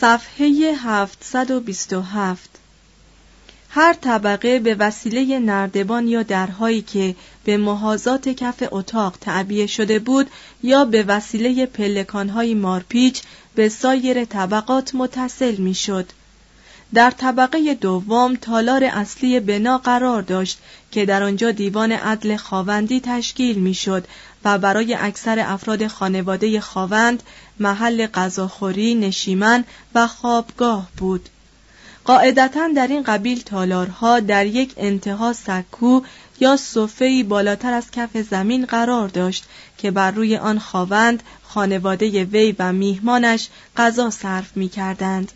صفحه 727 هر طبقه به وسیله نردبان یا درهایی که به محاذات کف اتاق تعبیه شده بود یا به وسیله پلکانهای مارپیچ به سایر طبقات متصل می‌شد. در طبقه دوم تالار اصلی بنا قرار داشت که در آنجا دیوان عدل خاوندی تشکیل می‌شد و برای اکثر افراد خانواده خاوند محل غذاخوری، نشیمن و خوابگاه بود. قاعدتا در این قبیل تالارها در یک انتها سکو یا صفه‌ای بالاتر از کف زمین قرار داشت که بر روی آن خاوند، خانواده وی و میهمانش غذا صرف می کردند.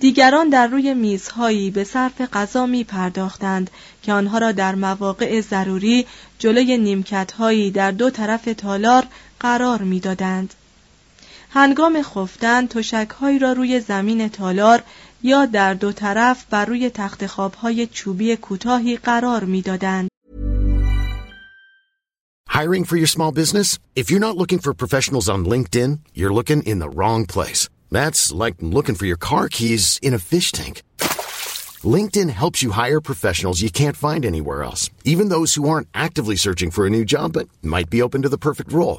دیگران در روی میزهایی به صرف غذا می پرداختند که آنها را در مواقع ضروری جلوی نیمکتهایی در دو طرف تالار قرار می‌دادند. هنگام خفتن تشکهایی را روی زمین تالار یا در دو طرف بر روی تخت خوابهای چوبی کوتاهی قرار می‌دادند. Hiring for your small business? If you're not looking for professionals on LinkedIn, you're looking in the wrong place. That's like looking for your car keys in a fish tank. LinkedIn helps you hire professionals you can't find anywhere else, even those who aren't actively searching for a new job but might be open to the perfect role.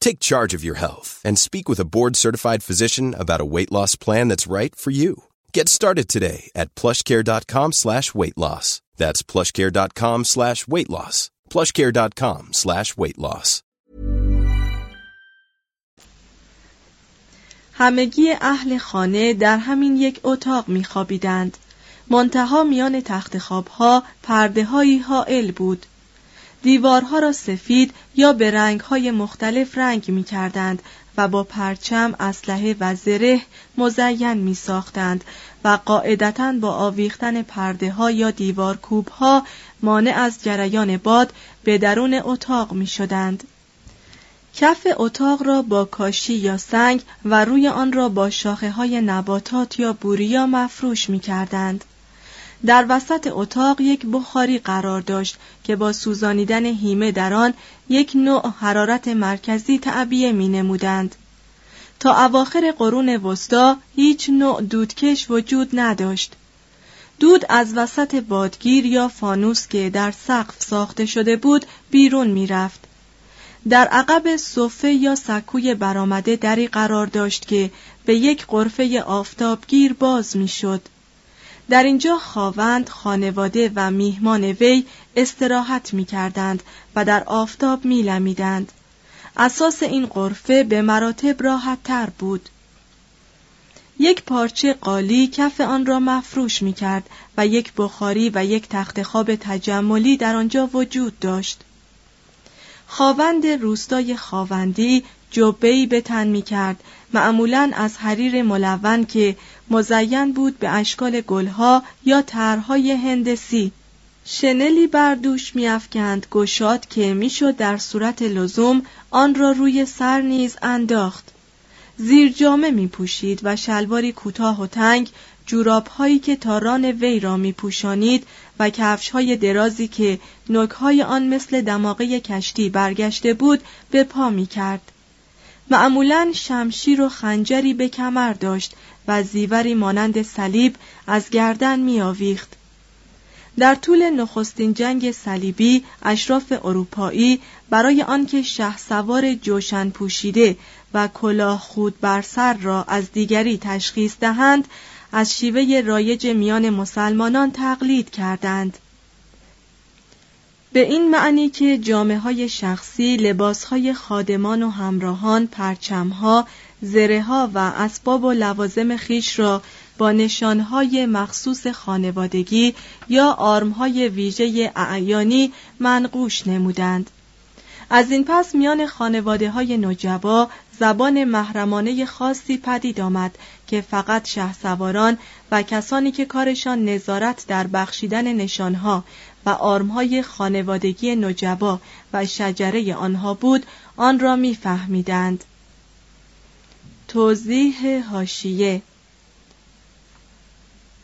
Take charge of your health and speak with a board-certified physician about a weight loss plan that's right for you. Get started today at plushcare.com slash weight loss. That's plushcare.com slash weight loss. plushcare.com slash weight loss. همگی اهل خانه در همین یک اتاق میخوابیدند. منتها میان تخت خوابها پرده هایی حائل بود. دیوارها را سفید یا به رنگهای مختلف رنگ می کردند و با پرچم، اسلحه و زره مزین می ساختند و قاعدتا با آویختن پرده ها یا دیوارکوب ها مانع از جریان باد به درون اتاق می شدند. کف اتاق را با کاشی یا سنگ و روی آن را با شاخه های نباتات یا بوریا مفروش می کردند. در وسط اتاق یک بخاری قرار داشت که با سوزانیدن هیمه در آن یک نوع حرارت مرکزی تعبیه می نمودند. تا اواخر قرون وسطا هیچ نوع دودکش وجود نداشت. دود از وسط بادگیر یا فانوس که در سقف ساخته شده بود بیرون می رفت. در عقب صفه یا سکوی برآمده دری قرار داشت که به یک قرفه آفتابگیر باز می شد. در اینجا خاوند، خانواده و میهمان وی استراحت می کردند و در آفتاب می لمیدند. اساس این قرفه به مراتب راحت تر بود یک پارچه قالی کف آن را مفروش می کرد و یک بخاری و یک تخت خواب تجملی در آنجا وجود داشت. خاوند روستای خاوندی جبهی به تن می کرد معمولا از حریر ملون که مزین بود به اشکال گلها یا طرحهای هندسی شنلی بر دوش میافکند گشاد که می‌شد در صورت لزوم آن را روی سر نیز انداخت زیر جامه می پوشید و شلواری کوتاه و تنگ جوراب هایی که تاران وی را می پوشانید و کفش های درازی که نوک های آن مثل دماغه کشتی برگشته بود به پا می کرد. معمولا شمشیر و خنجری به کمر داشت و زیوری مانند صلیب از گردن می آویخت. در طول نخستین جنگ صلیبی اشراف اروپایی برای آنکه شه سوار جوشن پوشیده و کلاه خود بر سر را از دیگری تشخیص دهند از شیوه رایج میان مسلمانان تقلید کردند به این معنی که جامعه های شخصی لباس های خادمان و همراهان پرچمها زره ها و اسباب و لوازم خیش را با نشانهای مخصوص خانوادگی یا آرمهای ویژه اعیانی منقوش نمودند از این پس میان خانواده های نجبا زبان محرمانه خاصی پدید آمد که فقط شه سواران و کسانی که کارشان نظارت در بخشیدن نشانها و آرمهای خانوادگی نجبا و شجره آنها بود آن را میفهمیدند. توضیح هاشیه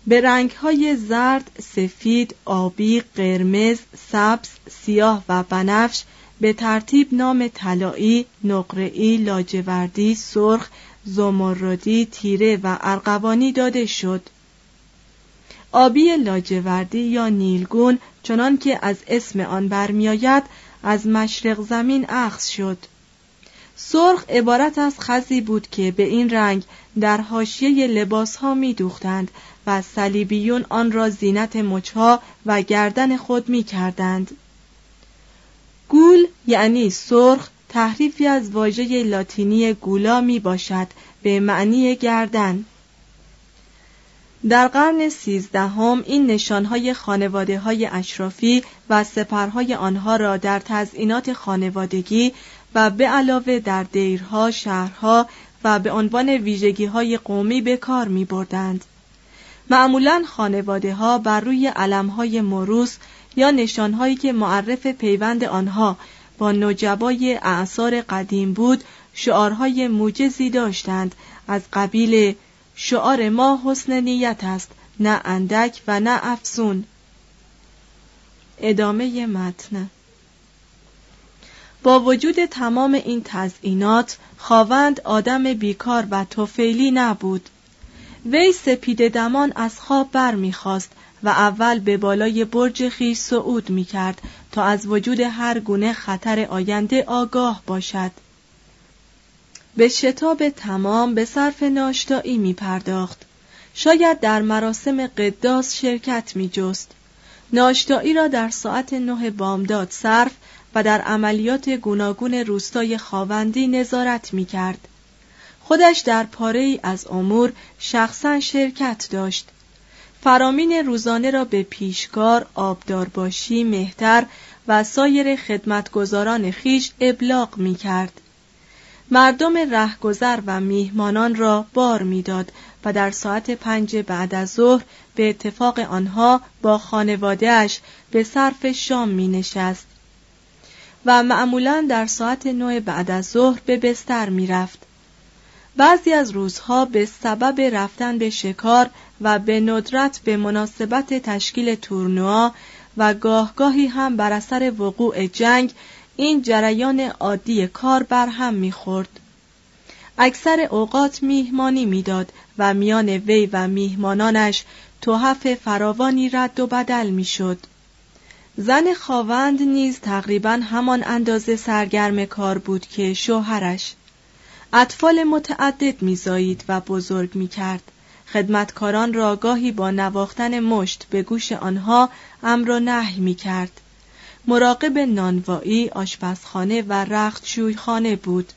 به رنگهای زرد، سفید، آبی، قرمز، سبز، سیاه و بنفش به ترتیب نام طلایی، نقره‌ای، لاجوردی، سرخ، زمردی، تیره و ارغوانی داده شد. آبی لاجوردی یا نیلگون چنان که از اسم آن برمیآید از مشرق زمین اخذ شد. سرخ عبارت از خزی بود که به این رنگ در حاشیه لباس ها می دوختند و صلیبیون آن را زینت مچها و گردن خود می کردند. گول یعنی سرخ تحریفی از واژه لاتینی گولا می باشد به معنی گردن در قرن سیزدهم این نشانهای خانواده های اشرافی و سپرهای آنها را در تزئینات خانوادگی و به علاوه در دیرها، شهرها و به عنوان ویژگی های قومی به کار می بردند. معمولا خانواده ها بر روی علم های مروس یا نشانهایی که معرف پیوند آنها با نجبای اعثار قدیم بود شعارهای موجزی داشتند. از قبیل شعار ما حسن نیت است نه اندک و نه افسون ادامه متن. با وجود تمام این تزئینات خواوند آدم بیکار و توفیلی نبود وی سپید دمان از خواب بر می‌خواست و اول به بالای برج خیش صعود می کرد تا از وجود هر گونه خطر آینده آگاه باشد. به شتاب تمام به صرف ناشتایی می پرداخت. شاید در مراسم قداس شرکت می جست. ناشتایی را در ساعت نه بامداد صرف و در عملیات گوناگون روستای خاوندی نظارت می کرد. خودش در پاره ای از امور شخصا شرکت داشت فرامین روزانه را به پیشکار، آبدارباشی، مهتر و سایر خدمتگزاران خیش ابلاغ می کرد. مردم رهگذر و میهمانان را بار می‌داد و در ساعت پنج بعد از ظهر به اتفاق آنها با خانوادهش به صرف شام می نشست و معمولا در ساعت نوع بعد از ظهر به بستر می رفت. بعضی از روزها به سبب رفتن به شکار و به ندرت به مناسبت تشکیل تورنوا و گاهگاهی هم بر اثر وقوع جنگ این جریان عادی کار بر هم می‌خورد. اکثر اوقات میهمانی می‌داد و میان وی و میهمانانش توحف فراوانی رد و بدل می‌شد. زن خواوند نیز تقریبا همان اندازه سرگرم کار بود که شوهرش اطفال متعدد میزایید و بزرگ می‌کرد خدمتکاران را گاهی با نواختن مشت به گوش آنها امر و نهی می کرد. مراقب نانوایی، آشپزخانه و رختشویخانه بود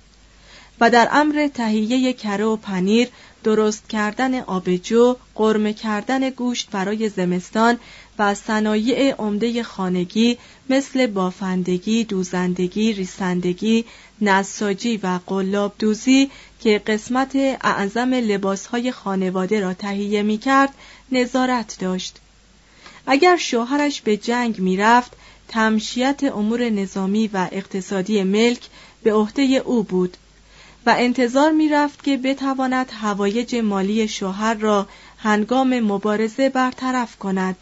و در امر تهیه کره و پنیر درست کردن آبجو، قرمه کردن گوشت برای زمستان و صنایع عمده خانگی مثل بافندگی، دوزندگی، ریسندگی، نساجی و قلاب دوزی که قسمت اعظم لباسهای خانواده را تهیه می کرد نظارت داشت. اگر شوهرش به جنگ می رفت، تمشیت امور نظامی و اقتصادی ملک به عهده او بود و انتظار می رفت که بتواند هوایج مالی شوهر را هنگام مبارزه برطرف کند.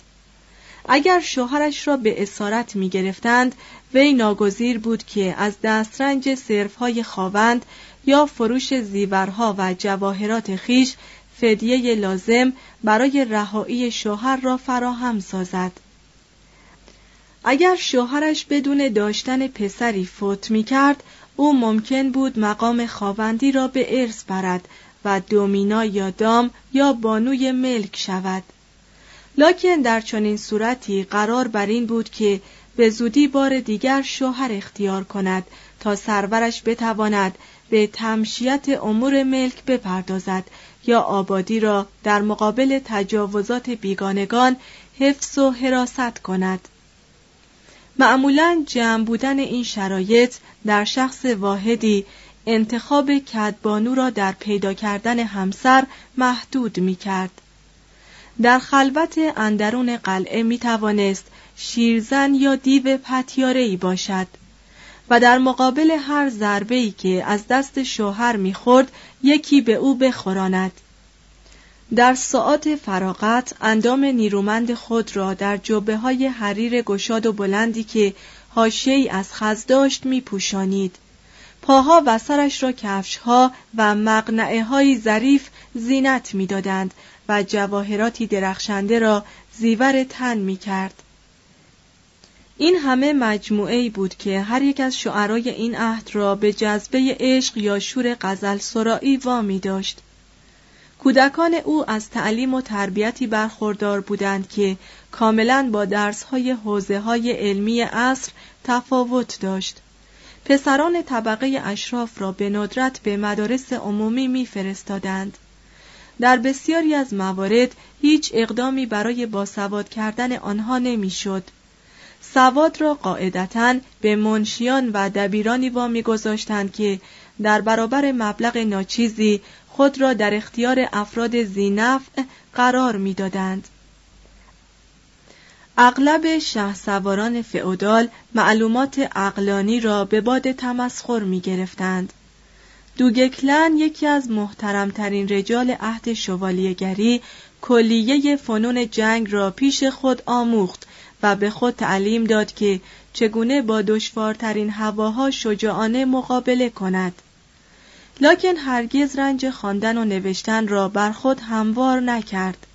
اگر شوهرش را به اسارت می گرفتند وی ناگزیر بود که از دسترنج صرفهای خواوند یا فروش زیورها و جواهرات خیش فدیه لازم برای رهایی شوهر را فراهم سازد. اگر شوهرش بدون داشتن پسری فوت می کرد او ممکن بود مقام خواوندی را به ارث برد و دومینا یا دام یا بانوی ملک شود. لکن در چنین صورتی قرار بر این بود که به زودی بار دیگر شوهر اختیار کند تا سرورش بتواند به تمشیت امور ملک بپردازد یا آبادی را در مقابل تجاوزات بیگانگان حفظ و حراست کند معمولا جمع بودن این شرایط در شخص واحدی انتخاب کدبانو را در پیدا کردن همسر محدود می کرد. در خلوت اندرون قلعه می توانست شیرزن یا دیو پتیارهی باشد و در مقابل هر ضربه ای که از دست شوهر می‌خورد یکی به او بخوراند در ساعات فراغت اندام نیرومند خود را در جبه های حریر گشاد و بلندی که حاشیهای از خز داشت می پوشانید. پاها و سرش را کفشها و مقنعه های ظریف زینت می‌دادند و جواهراتی درخشنده را زیور تن می کرد. این همه مجموعه بود که هر یک از شعرای این عهد را به جذبه عشق یا شور غزل سرایی وامی داشت. کودکان او از تعلیم و تربیتی برخوردار بودند که کاملا با درسهای حوزه های علمی عصر تفاوت داشت. پسران طبقه اشراف را به ندرت به مدارس عمومی میفرستادند. در بسیاری از موارد هیچ اقدامی برای باسواد کردن آنها نمی‌شد. سواد را قاعدتا به منشیان و دبیرانی وامی گذاشتند که در برابر مبلغ ناچیزی خود را در اختیار افراد زینفع قرار می‌دادند. اغلب شه سواران فئودال معلومات اقلانی را به باد تمسخر می گرفتند. دوگکلن یکی از محترمترین رجال عهد شوالیهگری کلیه فنون جنگ را پیش خود آموخت و به خود تعلیم داد که چگونه با دشوارترین هواها شجاعانه مقابله کند. لکن هرگز رنج خواندن و نوشتن را بر خود هموار نکرد.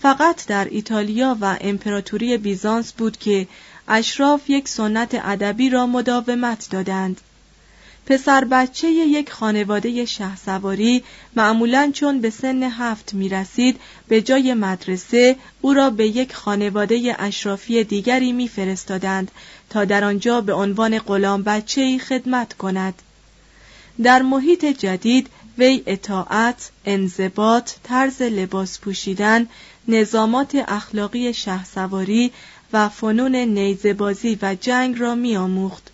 فقط در ایتالیا و امپراتوری بیزانس بود که اشراف یک سنت ادبی را مداومت دادند. پسر بچه یک خانواده سواری معمولا چون به سن هفت می رسید به جای مدرسه او را به یک خانواده اشرافی دیگری می فرستادند تا در آنجا به عنوان غلام بچه خدمت کند. در محیط جدید وی اطاعت، انضباط، طرز لباس پوشیدن، نظامات اخلاقی سواری و فنون نیزبازی و جنگ را میآموخت.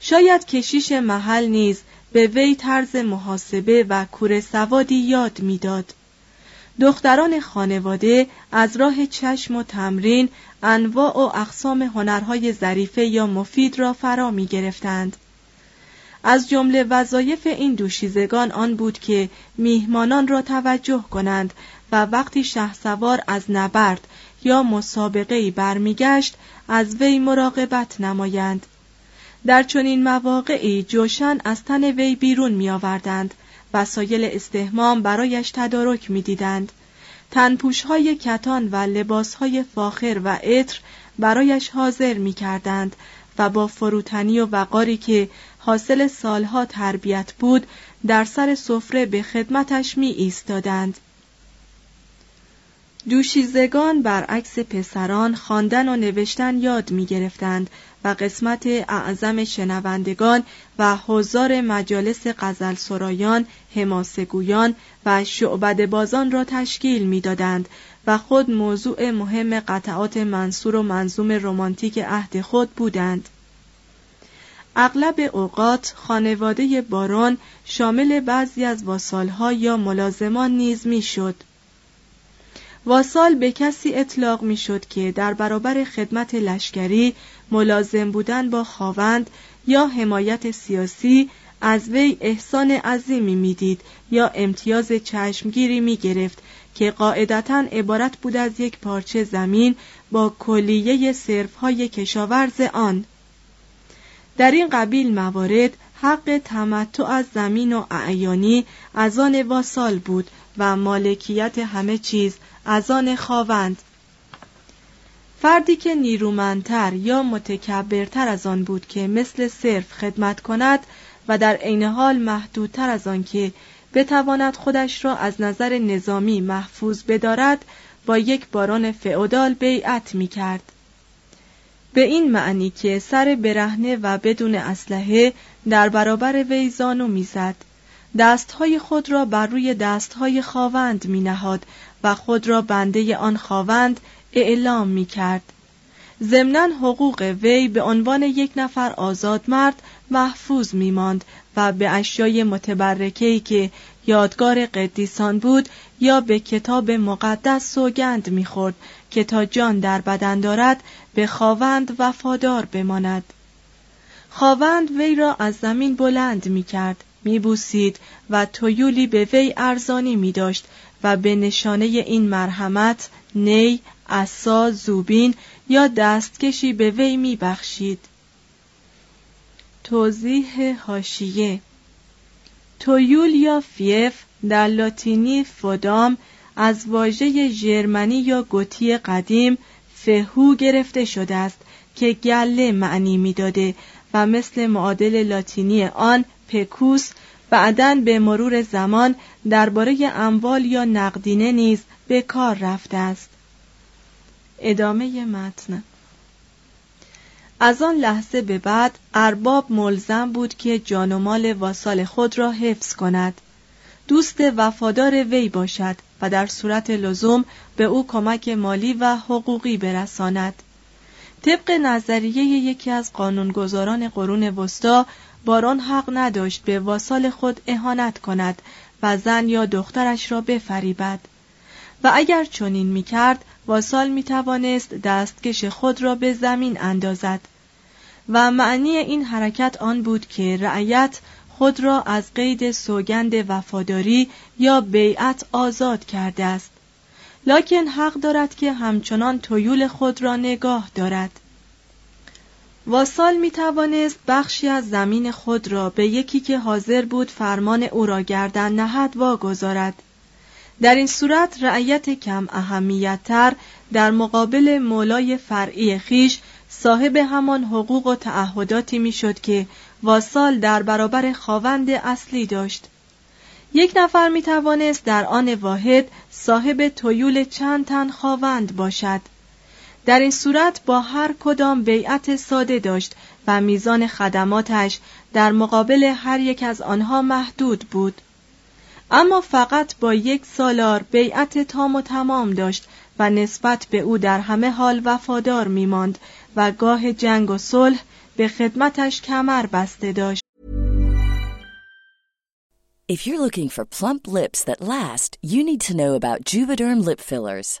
شاید کشیش محل نیز به وی طرز محاسبه و کور سوادی یاد می‌داد. دختران خانواده از راه چشم و تمرین انواع و اقسام هنرهای ظریفه یا مفید را فرا می گرفتند. از جمله وظایف این دوشیزگان آن بود که میهمانان را توجه کنند و وقتی شهسوار از نبرد یا مسابقه برمیگشت از وی مراقبت نمایند در چنین مواقعی جوشن از تن وی بیرون آوردند وسایل استهمام برایش تدارک می دیدند تنپوش های کتان و لباس های فاخر و عطر برایش حاضر می کردند و با فروتنی و وقاری که حاصل سالها تربیت بود در سر سفره به خدمتش می ایستادند. دوشیزگان برعکس پسران خواندن و نوشتن یاد می گرفتند و قسمت اعظم شنوندگان و حضار مجالس غزل سرایان، حماسگویان و شعبد بازان را تشکیل می‌دادند و خود موضوع مهم قطعات منصور و منظوم رمانتیک عهد خود بودند. اغلب اوقات خانواده باران شامل بعضی از واسالها یا ملازمان نیز می‌شد. واسال به کسی اطلاق می‌شد که در برابر خدمت لشکری ملازم بودن با خاوند یا حمایت سیاسی از وی احسان عظیمی می‌دید یا امتیاز چشمگیری می گرفت که قاعدتا عبارت بود از یک پارچه زمین با کلیه های کشاورز آن. در این قبیل موارد حق تمتع از زمین و اعیانی از آن واسال بود و مالکیت همه چیز از آن خواوند فردی که نیرومندتر یا متکبرتر از آن بود که مثل صرف خدمت کند و در عین حال محدودتر از آن که بتواند خودش را از نظر نظامی محفوظ بدارد با یک باران فعودال بیعت می کرد. به این معنی که سر برهنه و بدون اسلحه در برابر وی زانو می‌زد دستهای خود را بر روی دستهای خواوند می نهاد و خود را بنده آن خواوند اعلام می کرد. ضمنا حقوق وی به عنوان یک نفر آزاد مرد محفوظ می ماند و به اشیای متبرکهی که یادگار قدیسان بود یا به کتاب مقدس سوگند می‌خورد که تا جان در بدن دارد به خواوند وفادار بماند خواوند وی را از زمین بلند می کرد می بوسید و تویولی به وی ارزانی می داشت و به نشانه این مرحمت نی، اسا، زوبین یا دستکشی به وی می بخشید. توضیح هاشیه تویول یا فیف در لاتینی فودام از واژه ژرمنی یا گوتی قدیم فهو گرفته شده است که گله معنی می‌داده و مثل معادل لاتینی آن پکوس بعدا به مرور زمان درباره اموال یا نقدینه نیز به کار رفته است ادامه متن. از آن لحظه به بعد ارباب ملزم بود که جان و مال واسال خود را حفظ کند. دوست وفادار وی باشد و در صورت لزوم به او کمک مالی و حقوقی برساند. طبق نظریه یکی از قانونگذاران قرون وسطا باران حق نداشت به واسال خود اهانت کند و زن یا دخترش را بفریبد. و اگر چنین می‌کرد واسال می توانست دستکش خود را به زمین اندازد. و معنی این حرکت آن بود که رعیت خود را از قید سوگند وفاداری یا بیعت آزاد کرده است. لکن حق دارد که همچنان تویول خود را نگاه دارد. واسال می توانست بخشی از زمین خود را به یکی که حاضر بود فرمان او را گردن نهد واگذارد. در این صورت رعیت کم اهمیتتر در مقابل مولای فرعی خیش صاحب همان حقوق و تعهداتی می‌شد که واسال در برابر خواوند اصلی داشت. یک نفر می توانست در آن واحد صاحب تویول چند تن خواوند باشد. در این صورت با هر کدام بیعت ساده داشت و میزان خدماتش در مقابل هر یک از آنها محدود بود. اما فقط با یک سالار بیعت تام و تمام داشت و نسبت به او در همه حال وفادار میماند و گاه جنگ و صلح به خدمتش کمر بسته داشت. If you're looking for plump lips that last, you need to know about Juvederm lip fillers.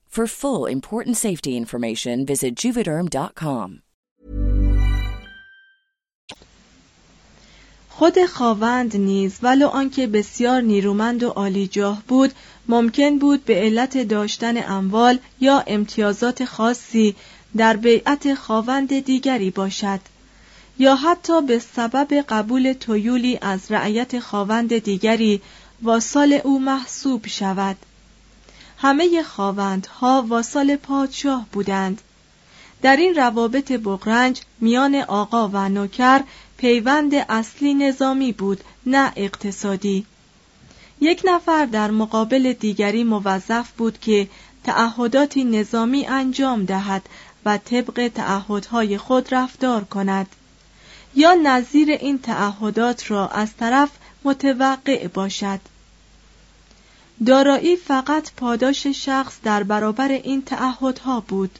For full important safety information, visit juvederm.com. خود خاوند نیز ولو آنکه بسیار نیرومند و عالیجاه بود ممکن بود به علت داشتن اموال یا امتیازات خاصی در بیعت خاوند دیگری باشد یا حتی به سبب قبول تویولی از رعیت خاوند دیگری واسال او محسوب شود همه خاوندها واسال پادشاه بودند. در این روابط بغرنج میان آقا و نوکر پیوند اصلی نظامی بود نه اقتصادی. یک نفر در مقابل دیگری موظف بود که تعهداتی نظامی انجام دهد و طبق تعهدهای خود رفتار کند. یا نظیر این تعهدات را از طرف متوقع باشد. دارایی فقط پاداش شخص در برابر این تعهدها بود.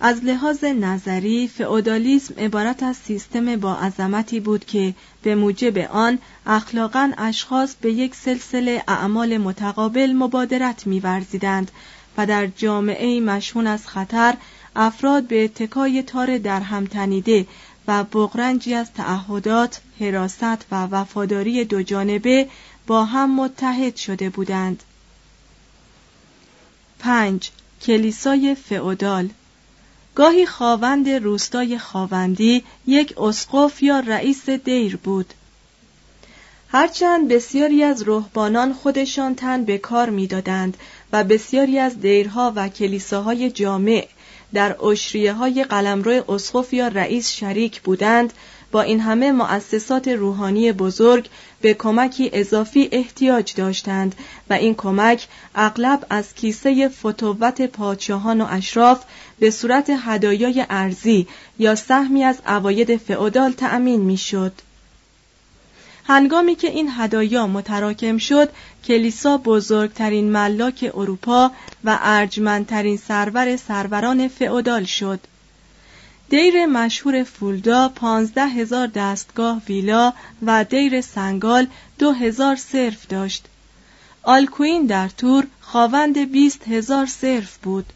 از لحاظ نظری فئودالیسم عبارت از سیستم با عظمتی بود که به موجب آن اخلاقا اشخاص به یک سلسله اعمال متقابل مبادرت می‌ورزیدند و در جامعه مشهون از خطر افراد به اتکای تار در هم تنیده و بغرنجی از تعهدات، حراست و وفاداری دو جانبه با هم متحد شده بودند. 5. کلیسای فئودال گاهی خاوند روستای خاوندی یک اسقف یا رئیس دیر بود هرچند بسیاری از رهبانان خودشان تن به کار می‌دادند و بسیاری از دیرها و کلیساهای جامع در اشریه های قلمرو اسقف یا رئیس شریک بودند با این همه مؤسسات روحانی بزرگ به کمکی اضافی احتیاج داشتند و این کمک اغلب از کیسه فتوت پادشاهان و اشراف به صورت هدایای ارزی یا سهمی از عواید فئودال تأمین می‌شد. هنگامی که این هدایا متراکم شد کلیسا بزرگترین ملاک اروپا و ارجمندترین سرور سروران فئودال شد دیر مشهور فولدا پانزده هزار دستگاه ویلا و دیر سنگال دو هزار صرف داشت آلکوین در تور خواوند بیست هزار صرف بود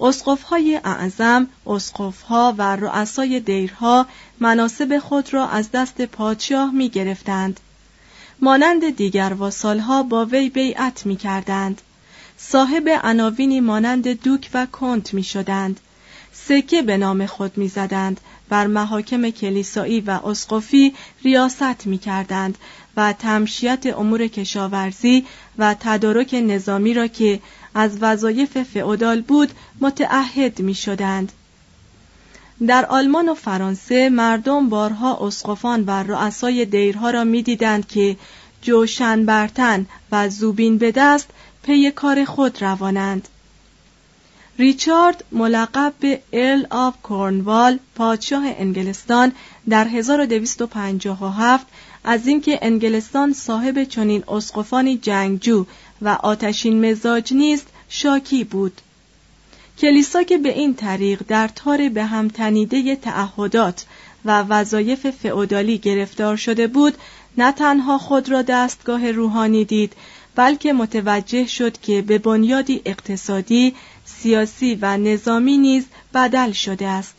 اسقفهای اعظم اسقفها و رؤسای دیرها مناسب خود را از دست پادشاه می گرفتند. مانند دیگر واسالها با وی بیعت می کردند. صاحب عناوینی مانند دوک و کنت می شدند. سکه به نام خود می زدند. بر محاکم کلیسایی و اسقفی ریاست می کردند و تمشیت امور کشاورزی و تدارک نظامی را که از وظایف فئودال بود متعهد می شدند. در آلمان و فرانسه مردم بارها اسقفان و رؤسای دیرها را می‌دیدند که جوشن برتن و زوبین به دست پی کار خود روانند ریچارد ملقب به ال آف کورنوال پادشاه انگلستان در 1257 از اینکه انگلستان صاحب چنین اسقفانی جنگجو و آتشین مزاج نیست شاکی بود. کلیسا که به این طریق در تار به هم تنیده تعهدات و وظایف فئودالی گرفتار شده بود نه تنها خود را دستگاه روحانی دید بلکه متوجه شد که به بنیادی اقتصادی، سیاسی و نظامی نیز بدل شده است.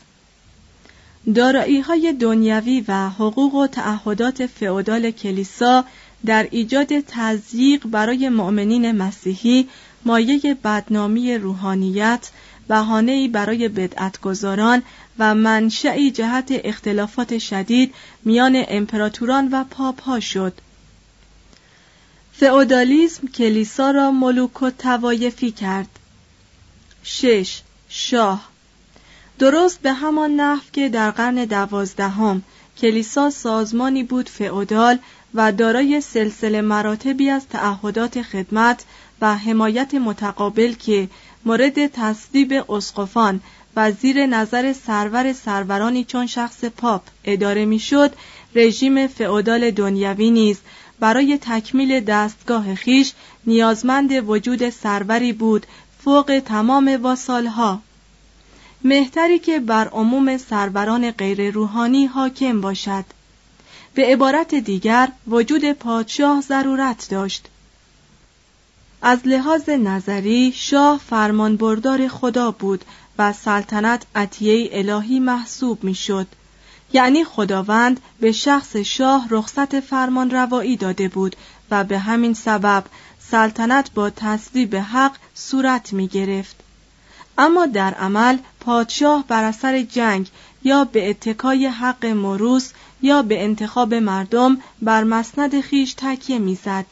دارایی های دنیوی و حقوق و تعهدات فئودال کلیسا در ایجاد تضییق برای مؤمنین مسیحی مایه بدنامی روحانیت بهانه‌ای برای بدعتگذاران و منشعی جهت اختلافات شدید میان امپراتوران و پاپ ها شد فئودالیسم کلیسا را ملوک و توایفی کرد شش شاه. درست به همان نحو که در قرن دوازدهم کلیسا سازمانی بود فئودال و دارای سلسله مراتبی از تعهدات خدمت و حمایت متقابل که مورد تصویب اسقفان و زیر نظر سرور سرورانی چون شخص پاپ اداره می‌شد رژیم فئودال دنیوی نیز برای تکمیل دستگاه خیش نیازمند وجود سروری بود فوق تمام واسالها. مهتری که بر عموم سروران غیر روحانی حاکم باشد. به عبارت دیگر وجود پادشاه ضرورت داشت. از لحاظ نظری شاه فرمانبردار خدا بود و سلطنت عطیه الهی محسوب می‌شد. یعنی خداوند به شخص شاه رخصت فرمان روایی داده بود و به همین سبب سلطنت با تصویب حق صورت می گرفت. اما در عمل پادشاه بر اثر جنگ یا به اتکای حق مروس یا به انتخاب مردم بر مسند خیش تکیه می‌زد.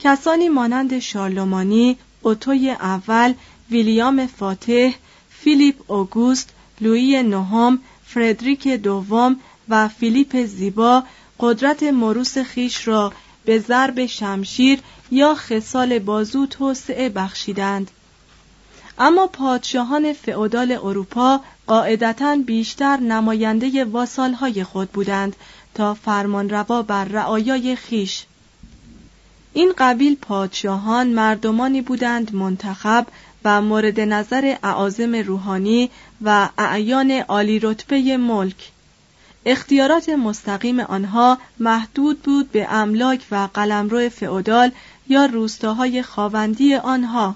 کسانی مانند شارلمانی، اوتوی اول، ویلیام فاتح، فیلیپ اوگوست، لویی نهم، فردریک دوم و فیلیپ زیبا قدرت مروس خیش را به ضرب شمشیر یا خصال بازو توسعه بخشیدند. اما پادشاهان فئودال اروپا قاعدتا بیشتر نماینده واسالهای خود بودند تا فرمانروا بر رعایای خیش. این قبیل پادشاهان مردمانی بودند منتخب و مورد نظر اعاظم روحانی و اعیان عالی رتبه ملک. اختیارات مستقیم آنها محدود بود به املاک و قلمرو فئودال یا روستاهای خاوندی آنها.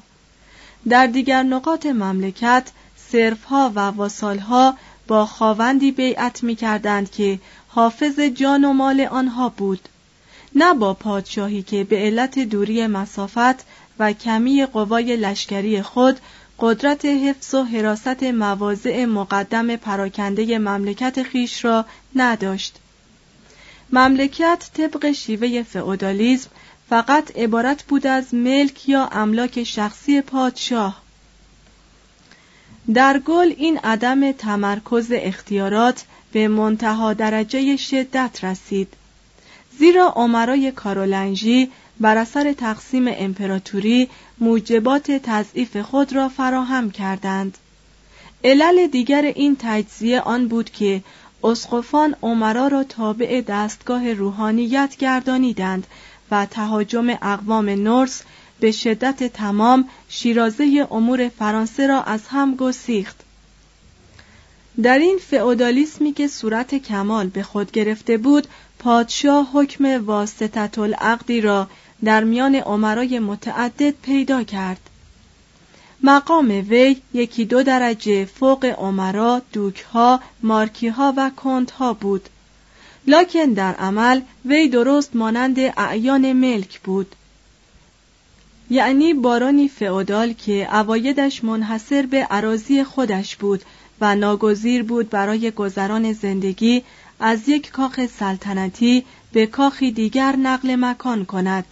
در دیگر نقاط مملکت صرفها و واسالها با خاوندی بیعت می کردند که حافظ جان و مال آنها بود. نه با پادشاهی که به علت دوری مسافت و کمی قوای لشکری خود قدرت حفظ و حراست مواضع مقدم پراکنده مملکت خیش را نداشت. مملکت طبق شیوه فئودالیسم فقط عبارت بود از ملک یا املاک شخصی پادشاه. در گل این عدم تمرکز اختیارات به منتها درجه شدت رسید زیرا عمرای کارولنژی بر اثر تقسیم امپراتوری موجبات تضعیف خود را فراهم کردند. علل دیگر این تجزیه آن بود که اسقفان عمرا را تابع دستگاه روحانیت گردانیدند و تهاجم اقوام نورس به شدت تمام شیرازه امور فرانسه را از هم گسیخت. در این فئودالیسمی که صورت کمال به خود گرفته بود پادشاه حکم واسطت العقدی را در میان عمرای متعدد پیدا کرد. مقام وی یکی دو درجه فوق عمرا، دوکها، مارکیها و کندها بود. لکن در عمل وی درست مانند اعیان ملک بود. یعنی بارانی فئودال که اوایدش منحصر به عراضی خودش بود و ناگزیر بود برای گذران زندگی از یک کاخ سلطنتی به کاخی دیگر نقل مکان کند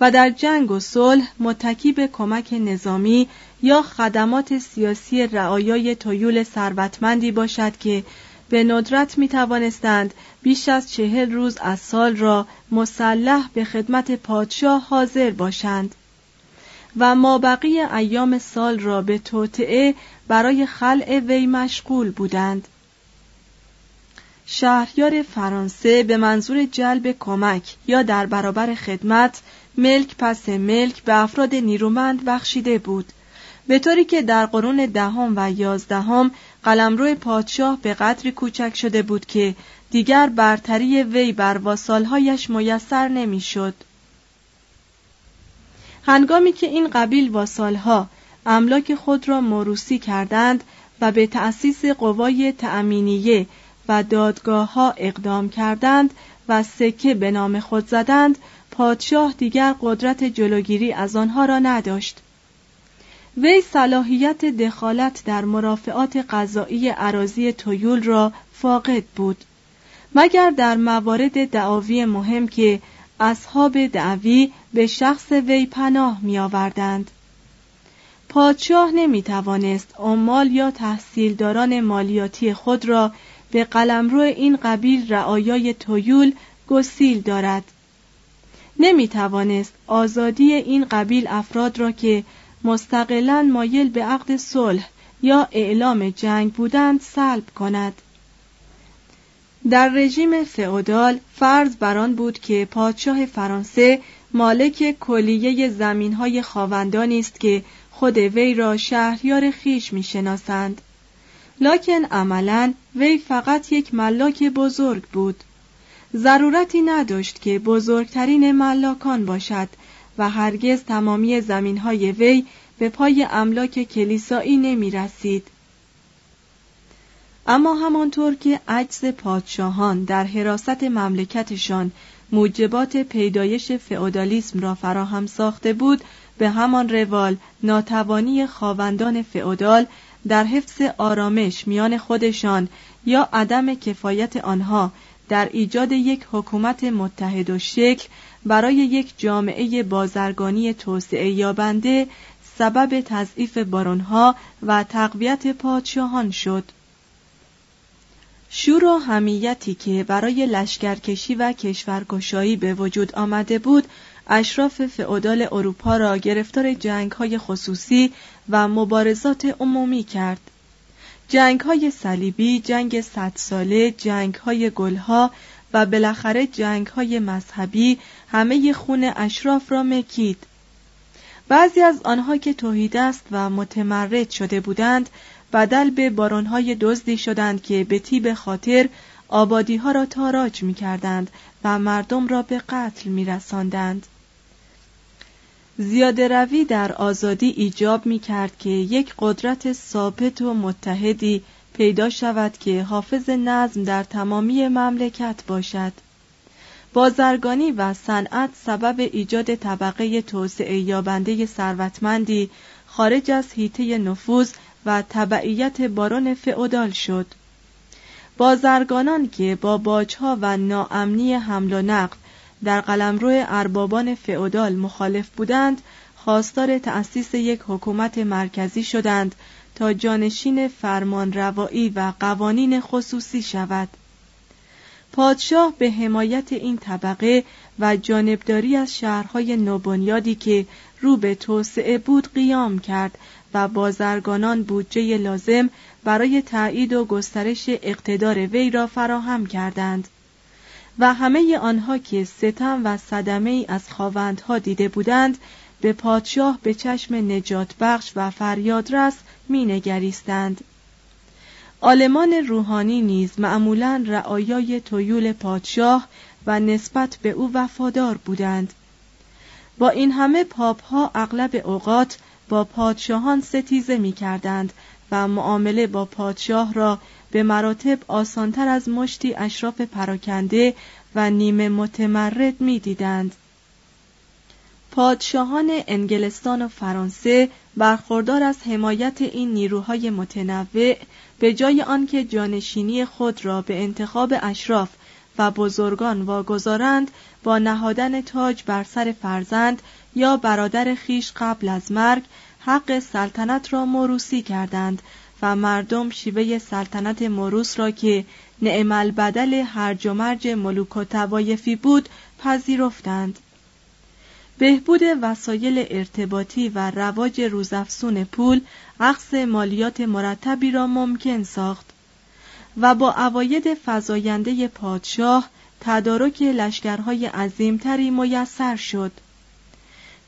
و در جنگ و صلح متکی به کمک نظامی یا خدمات سیاسی رعایای تویول ثروتمندی باشد که به ندرت می توانستند بیش از چهل روز از سال را مسلح به خدمت پادشاه حاضر باشند و مابقی ایام سال را به توطعه برای خلع وی مشغول بودند. شهریار فرانسه به منظور جلب کمک یا در برابر خدمت ملک پس ملک به افراد نیرومند بخشیده بود به طوری که در قرون دهم و یازدهم قلمرو پادشاه به قدری کوچک شده بود که دیگر برتری وی بر واسالهایش میسر نمی‌شد. هنگامی که این قبیل واسالها املاک خود را موروسی کردند و به تأسیس قوای تأمینیه و دادگاه ها اقدام کردند و سکه به نام خود زدند پادشاه دیگر قدرت جلوگیری از آنها را نداشت وی صلاحیت دخالت در مرافعات قضایی عراضی تویول را فاقد بود مگر در موارد دعاوی مهم که اصحاب دعوی به شخص وی پناه می آوردند. پادشاه نمی توانست عمال یا تحصیلداران مالیاتی خود را به قلمرو این قبیل رعایای تویول گسیل دارد نمی توانست آزادی این قبیل افراد را که مستقلا مایل به عقد صلح یا اعلام جنگ بودند سلب کند. در رژیم فئودال فرض بر آن بود که پادشاه فرانسه مالک کلیه زمینهای خاوندانی است که خود وی را شهریار خیش می‌شناسند. لکن عملا وی فقط یک ملاک بزرگ بود. ضرورتی نداشت که بزرگترین ملاکان باشد. و هرگز تمامی زمینهای وی به پای املاک کلیسایی نمی رسید. اما همانطور که عجز پادشاهان در حراست مملکتشان موجبات پیدایش فئودالیسم را فراهم ساخته بود به همان روال ناتوانی خاوندان فئودال در حفظ آرامش میان خودشان یا عدم کفایت آنها در ایجاد یک حکومت متحد و شکل برای یک جامعه بازرگانی توسعه یابنده سبب تضعیف بارونها و تقویت پادشاهان شد. شور و همیتی که برای لشکرکشی و کشورگشایی به وجود آمده بود اشراف فئودال اروپا را گرفتار جنگهای خصوصی و مبارزات عمومی کرد. جنگ های صلیبی، جنگ صد ساله، جنگ های گلها و بالاخره جنگ های مذهبی همه خون اشراف را مکید. بعضی از آنها که توحیدست و متمرد شده بودند بدل به بارانهای دزدی شدند که به تیب خاطر آبادی ها را تاراج می کردند و مردم را به قتل می رساندند. زیاده روی در آزادی ایجاب می کرد که یک قدرت ثابت و متحدی پیدا شود که حافظ نظم در تمامی مملکت باشد. بازرگانی و صنعت سبب ایجاد طبقه توسعه یابنده ثروتمندی خارج از حیطه نفوذ و تبعیت بارون فئودال شد. بازرگانان که با باجها و ناامنی حمل و نقل در قلمرو اربابان فئودال مخالف بودند خواستار تأسیس یک حکومت مرکزی شدند تا جانشین فرمان روایی و قوانین خصوصی شود. پادشاه به حمایت این طبقه و جانبداری از شهرهای نوبنیادی که رو به توسعه بود قیام کرد و بازرگانان بودجه لازم برای تایید و گسترش اقتدار وی را فراهم کردند. و همه آنها که ستم و صدمه ای از خواوندها دیده بودند به پادشاه به چشم نجات بخش و فریادرس می نگریستند. آلمان روحانی نیز معمولا رعایای تویول پادشاه و نسبت به او وفادار بودند. با این همه پاپ ها اغلب اوقات با پادشاهان ستیزه می کردند و معامله با پادشاه را به مراتب آسانتر از مشتی اشراف پراکنده و نیمه متمرد می دیدند. پادشاهان انگلستان و فرانسه برخوردار از حمایت این نیروهای متنوع به جای آنکه جانشینی خود را به انتخاب اشراف و بزرگان واگذارند با نهادن تاج بر سر فرزند یا برادر خیش قبل از مرگ حق سلطنت را موروسی کردند و مردم شیوه سلطنت موروس را که نعم البدل هرج و مرج ملوک و توایفی بود پذیرفتند. بهبود وسایل ارتباطی و رواج روزافزون پول عقص مالیات مرتبی را ممکن ساخت و با عواید فزاینده پادشاه تدارک لشکرهای عظیمتری میسر شد.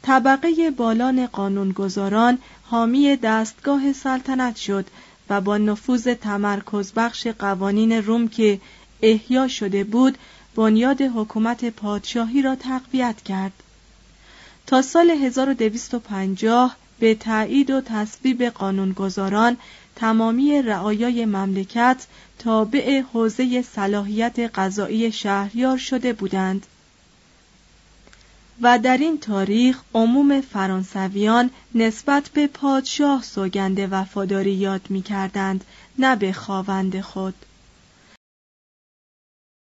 طبقه بالان قانونگذاران حامی دستگاه سلطنت شد و با نفوذ تمرکز بخش قوانین روم که احیا شده بود بنیاد حکومت پادشاهی را تقویت کرد. تا سال 1250 به تایید و تصویب قانونگذاران تمامی رعایای مملکت تابع حوزه صلاحیت قضایی شهریار شده بودند. و در این تاریخ عموم فرانسویان نسبت به پادشاه سوگند وفاداری یاد می کردند نه به خواوند خود.